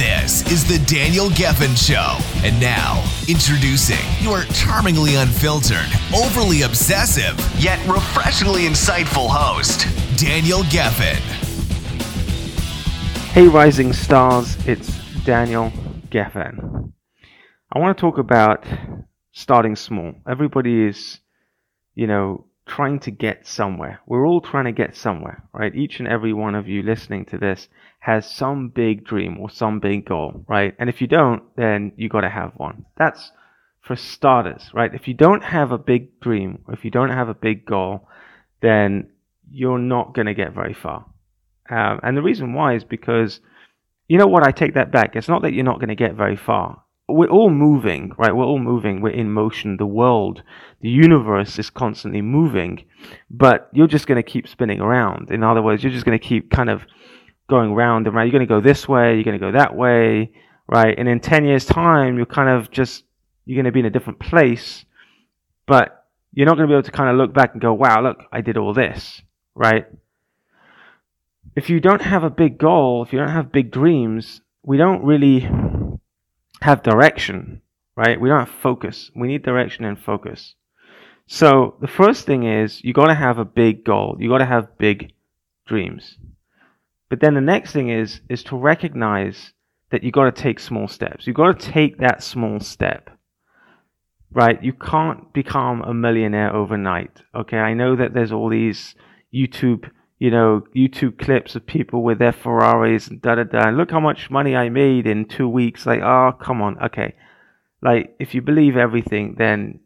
This is the Daniel Gefen Show. And now, introducing your charmingly unfiltered, overly obsessive, yet refreshingly insightful host, Daniel Gefen. Hey, rising stars, it's Daniel Gefen. I want to talk about starting small. Everybody is, you know, trying to get somewhere. We're all trying to get somewhere, right? Each and every one of you listening to this has some big dream or some big goal, right? And if you don't, then you got to have one. That's for starters, right? If you don't have a big dream, or if you don't have a big goal, then you're not going to get very far. Um, and the reason why is because, you know what, I take that back. It's not that you're not going to get very far. We're all moving, right? We're all moving. We're in motion. The world, the universe is constantly moving, but you're just going to keep spinning around. In other words, you're just going to keep kind of going round and round. You're going to go this way, you're going to go that way, right? And in 10 years' time, you're kind of just, you're going to be in a different place, but you're not going to be able to kind of look back and go, wow, look, I did all this, right? If you don't have a big goal, if you don't have big dreams, we don't really have direction, right? We don't have focus. We need direction and focus. So the first thing is you got to have a big goal. You got to have big dreams. But then the next thing is is to recognize that you've got to take small steps. You've got to take that small step. Right? You can't become a millionaire overnight. Okay? I know that there's all these YouTube, you know, YouTube clips of people with their Ferraris and da da da. Look how much money I made in 2 weeks. Like, oh, come on. Okay. Like if you believe everything then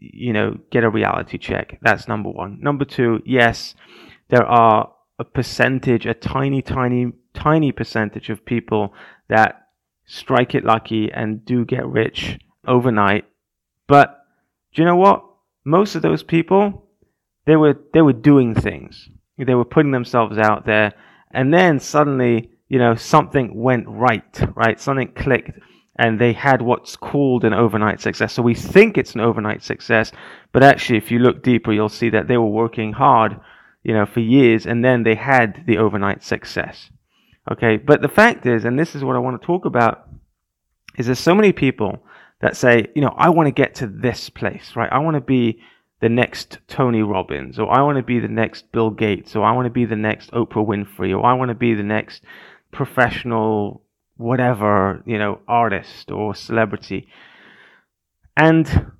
you know, get a reality check. That's number 1. Number 2, yes, there are a percentage, a tiny, tiny, tiny percentage of people that strike it lucky and do get rich overnight. But do you know what? Most of those people, they were they were doing things. They were putting themselves out there, and then suddenly, you know, something went right, right? Something clicked, and they had what's called an overnight success. So we think it's an overnight success, but actually, if you look deeper, you'll see that they were working hard you know, for years, and then they had the overnight success. Okay, but the fact is, and this is what I want to talk about, is there's so many people that say, you know, I want to get to this place, right? I want to be the next Tony Robbins, or I want to be the next Bill Gates, or I want to be the next Oprah Winfrey, or I want to be the next professional, whatever, you know, artist or celebrity. And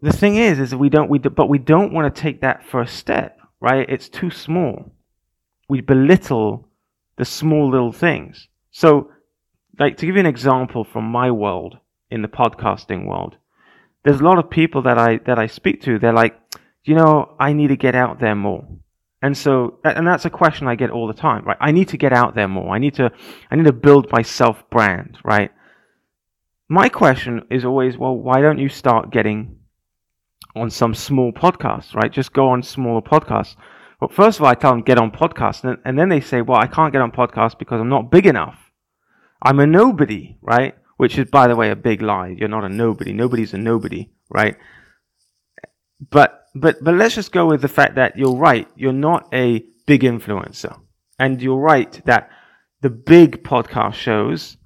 the thing is, is we don't, we, but we don't want to take that first step right? It's too small. We belittle the small little things. So, like, to give you an example from my world, in the podcasting world, there's a lot of people that I, that I speak to, they're like, you know, I need to get out there more. And so, and that's a question I get all the time, right? I need to get out there more. I need to, I need to build my self brand, right? My question is always, well, why don't you start getting on some small podcasts, right? Just go on smaller podcasts. But first of all, I tell them get on podcasts, and, and then they say, well, I can't get on podcasts because I'm not big enough. I'm a nobody, right? Which is, by the way, a big lie. You're not a nobody. Nobody's a nobody, right? But but but let's just go with the fact that you're right. You're not a big influencer, and you're right that the big podcast shows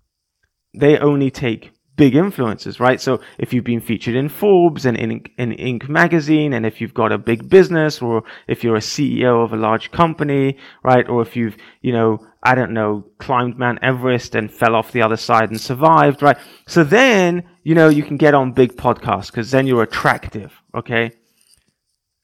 they only take big influences, right? So if you've been featured in Forbes and in, in Inc. magazine, and if you've got a big business, or if you're a CEO of a large company, right? Or if you've, you know, I don't know, climbed Mount Everest and fell off the other side and survived, right? So then, you know, you can get on big podcasts because then you're attractive, okay?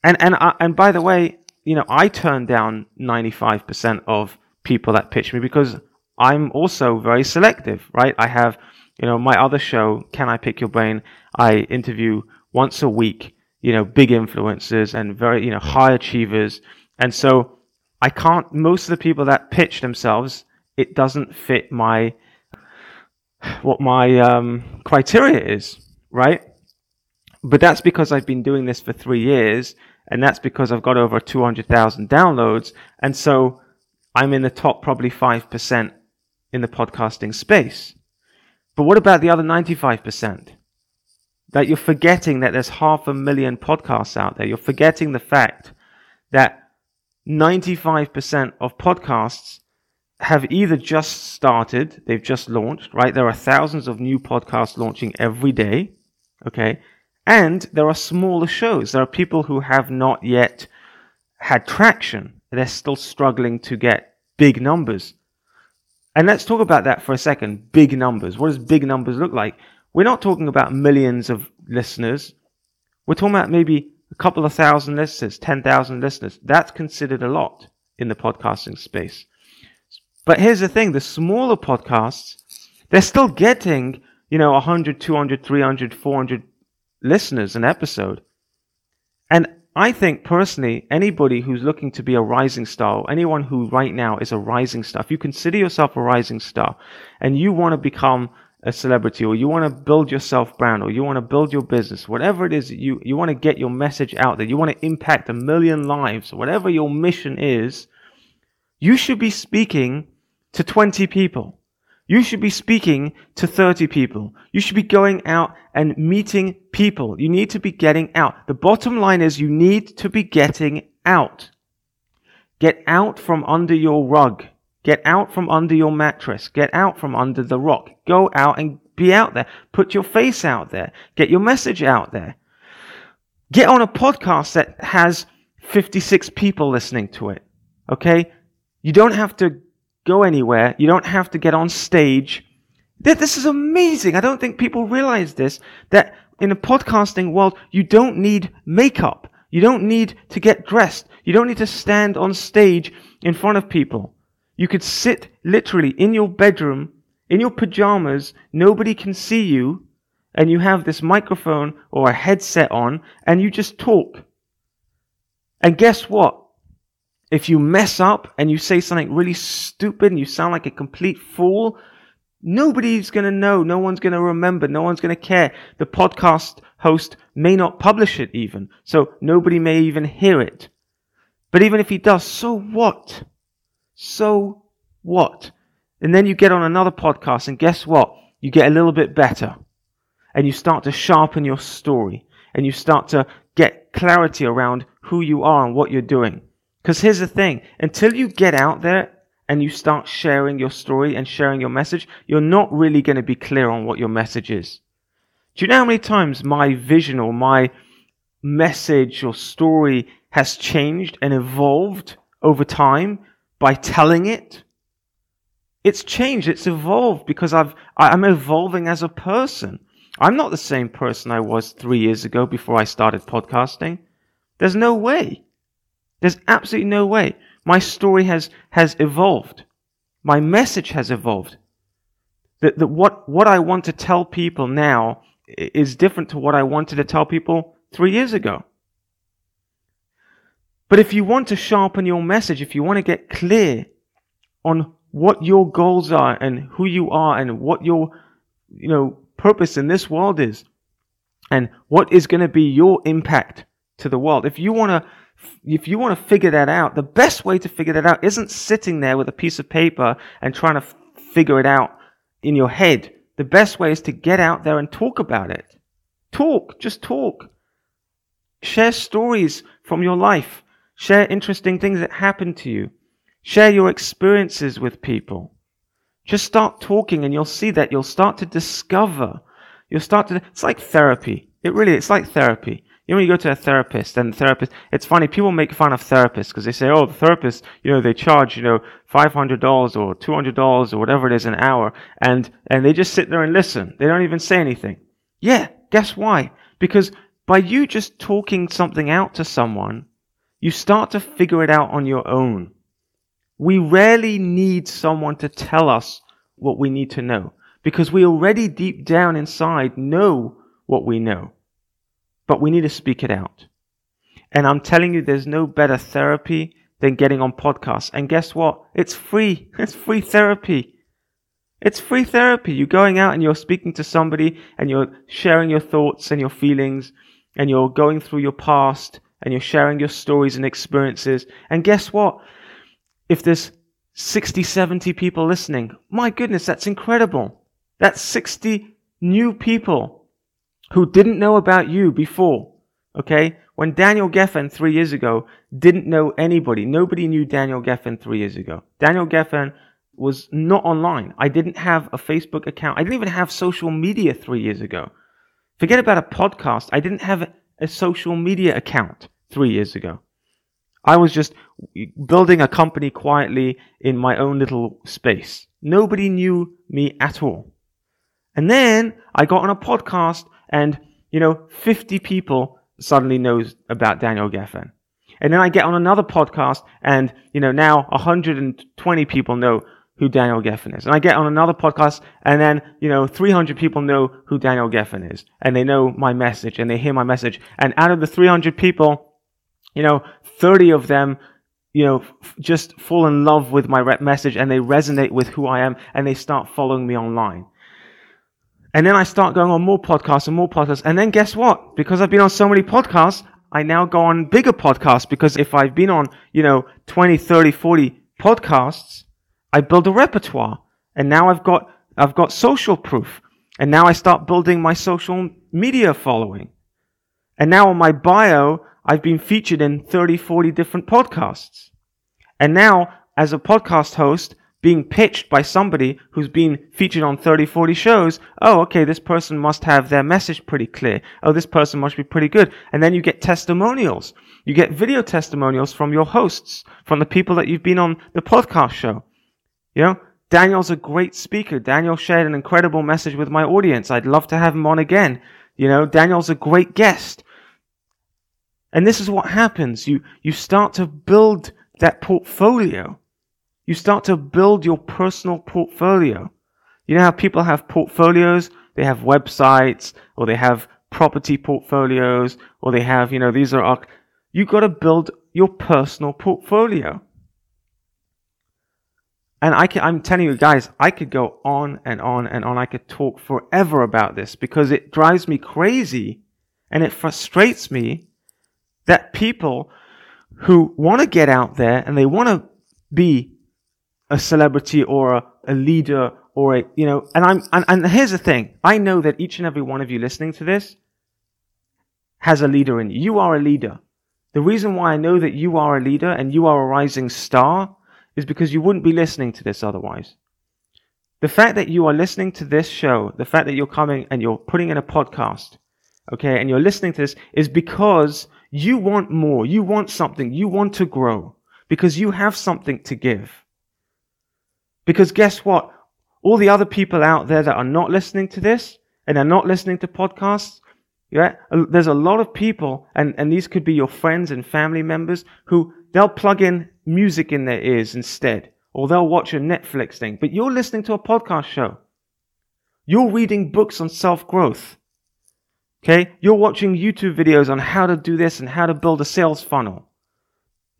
And, and, I, and by the way, you know, I turn down 95% of people that pitch me because I'm also very selective, right? I have you know, my other show, Can I Pick Your Brain? I interview once a week, you know, big influencers and very, you know, high achievers. And so I can't, most of the people that pitch themselves, it doesn't fit my, what my um, criteria is, right? But that's because I've been doing this for three years And that's because I've got over 200,000 downloads. And so I'm in the top probably 5% in the podcasting space. But what about the other 95%? That you're forgetting that there's half a million podcasts out there. You're forgetting the fact that 95% of podcasts have either just started, they've just launched, right? There are thousands of new podcasts launching every day, okay? And there are smaller shows. There are people who have not yet had traction. They're still struggling to get big numbers. And let's talk about that for a second. Big numbers. What does big numbers look like? We're not talking about millions of listeners. We're talking about maybe a couple of thousand listeners, 10,000 listeners. That's considered a lot in the podcasting space. But here's the thing the smaller podcasts, they're still getting, you know, 100, 200, 300, 400 listeners an episode. I think personally, anybody who's looking to be a rising star, anyone who right now is a rising star, if you consider yourself a rising star and you want to become a celebrity or you want to build your self brand or you want to build your business, whatever it is you, you want to get your message out there, you want to impact a million lives, whatever your mission is, you should be speaking to 20 people. You should be speaking to 30 people. You should be going out and meeting people. You need to be getting out. The bottom line is you need to be getting out. Get out from under your rug. Get out from under your mattress. Get out from under the rock. Go out and be out there. Put your face out there. Get your message out there. Get on a podcast that has 56 people listening to it. Okay? You don't have to go anywhere. You don't have to get on stage. This is amazing. I don't think people realize this, that in a podcasting world, you don't need makeup. You don't need to get dressed. You don't need to stand on stage in front of people. You could sit literally in your bedroom, in your pajamas, nobody can see you, and you have this microphone or a headset on, and you just talk. And guess what? If you mess up and you say something really stupid and you sound like a complete fool, nobody's going to know. No one's going to remember. No one's going to care. The podcast host may not publish it even. So nobody may even hear it. But even if he does, so what? So what? And then you get on another podcast, and guess what? You get a little bit better. And you start to sharpen your story. And you start to get clarity around who you are and what you're doing. Because here's the thing until you get out there and you start sharing your story and sharing your message, you're not really going to be clear on what your message is. Do you know how many times my vision or my message or story has changed and evolved over time by telling it. It's changed, it's evolved because I've, I'm evolving as a person. I'm not the same person I was three years ago before I started podcasting. There's no way. There's absolutely no way. My story has, has evolved. My message has evolved. That, that what, what I want to tell people now is different to what I wanted to tell people three years ago. But if you want to sharpen your message, if you want to get clear on what your goals are and who you are and what your, you know, purpose in this world is and what is going to be your impact to the world. If you want to if you want to figure that out, the best way to figure that out isn't sitting there with a piece of paper and trying to f- figure it out in your head. The best way is to get out there and talk about it. Talk, just talk. Share stories from your life. Share interesting things that happen to you. Share your experiences with people. Just start talking and you'll see that you'll start to discover. You'll start to, it's like therapy. It really, it's like therapy. You know, you go to a therapist and the therapist, it's funny, people make fun of therapists because they say, oh, the therapist, you know, they charge, you know, $500 or $200 or whatever it is an hour. And, and they just sit there and listen. They don't even say anything. Yeah. Guess why? Because by you just talking something out to someone, you start to figure it out on your own. We rarely need someone to tell us what we need to know because we already deep down inside know what we know. But we need to speak it out. And I'm telling you, there's no better therapy than getting on podcasts. And guess what? It's free. It's free therapy. It's free therapy. You're going out and you're speaking to somebody and you're sharing your thoughts and your feelings and you're going through your past and you're sharing your stories and experiences. And guess what? If there's 60, 70 people listening, my goodness, that's incredible. That's 60 new people who didn't know about you before. Okay? When Daniel Gefen three years ago didn't know anybody, nobody knew Daniel Gefen three years ago. Daniel Gefen was not online. I didn't have a Facebook account. I didn't even have social media three years ago. Forget about a podcast. I didn't have a social media account three years ago. I was just building a company quietly in my own little space. Nobody knew me at all. And then I got on a podcast and, you know, 50 people suddenly knows about Daniel Gefen. And then I get on another podcast and, you know, now 120 people know who Daniel Gefen is. And I get on another podcast and then, you know, 300 people know who Daniel Gefen is and they know my message and they hear my message. And out of the 300 people, you know, 30 of them, you know, f- just fall in love with my re- message and they resonate with who I am and they start following me online. And then I start going on more podcasts and more podcasts. And then guess what? Because I've been on so many podcasts, I now go on bigger podcasts because if I've been on, you know, 20, 30, 40 podcasts, I build a repertoire and now I've got, I've got social proof. And now I start building my social media following. And now on my bio, I've been featured in 30, 40 different podcasts. And now as a podcast host, being pitched by somebody who's been featured on 30, 40 shows, oh, okay, this person must have their message pretty clear. Oh, this person must be pretty good. And then you get testimonials. You get video testimonials from your hosts, from the people that you've been on the podcast show. You know, Daniel's a great speaker. Daniel shared an incredible message with my audience. I'd love to have him on again. You know, Daniel's a great guest. And this is what happens. You, you start to build that portfolio. You start to build your personal portfolio. You know how people have portfolios? They have websites or they have property portfolios or they have, you know, these are, you got to build your personal portfolio. And I can, I'm telling you guys, I could go on and on and on. I could talk forever about this because it drives me crazy and it frustrates me that people who want to get out there and they want to be a celebrity or a, a leader or a, you know, and I'm, and, and here's the thing. I know that each and every one of you listening to this has a leader in you. You are a leader. The reason why I know that you are a leader and you are a rising star is because you wouldn't be listening to this otherwise. The fact that you are listening to this show, the fact that you're coming and you're putting in a podcast, okay, and you're listening to this is because you want more. You want something. You want to grow because you have something to give. Because guess what? All the other people out there that are not listening to this and are not listening to podcasts, yeah, there's a lot of people, and, and these could be your friends and family members who they'll plug in music in their ears instead, or they'll watch a Netflix thing. But you're listening to a podcast show. You're reading books on self growth. Okay? You're watching YouTube videos on how to do this and how to build a sales funnel.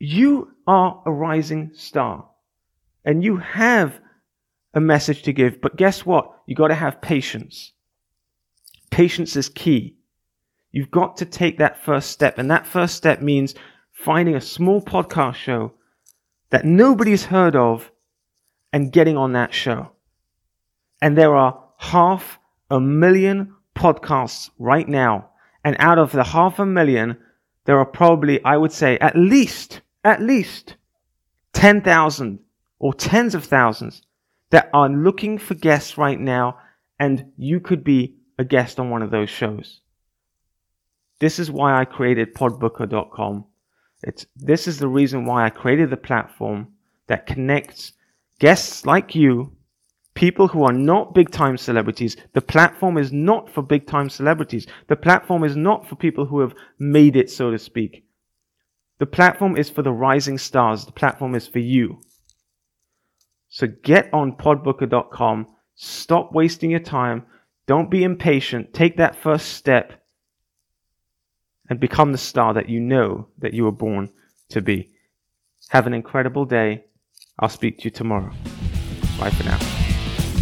You are a rising star and you have a message to give, but guess what? You got to have patience. Patience is key. You've got to take that first step, and that first step means finding a small podcast show that nobody's heard of and getting on that show. And there are half a million podcasts right now. And out of the half a million, there are probably, I would say, at least, at least 10,000 or tens of thousands that are looking for guests right now. And you could be a guest on one of those shows. This is why I created podbooker.com it's, this is the reason why I created the platform that connects guests like you, people who are not big time celebrities. The platform is not for big time celebrities. The platform is not for people who have made it, so to speak. The platform is for the rising stars. The platform is for you. So get on podbooker.com. Stop wasting your time. Don't be impatient. Take that first step and become the star that you know that you were born to be. Have an incredible day. I'll speak to you tomorrow. Bye for now.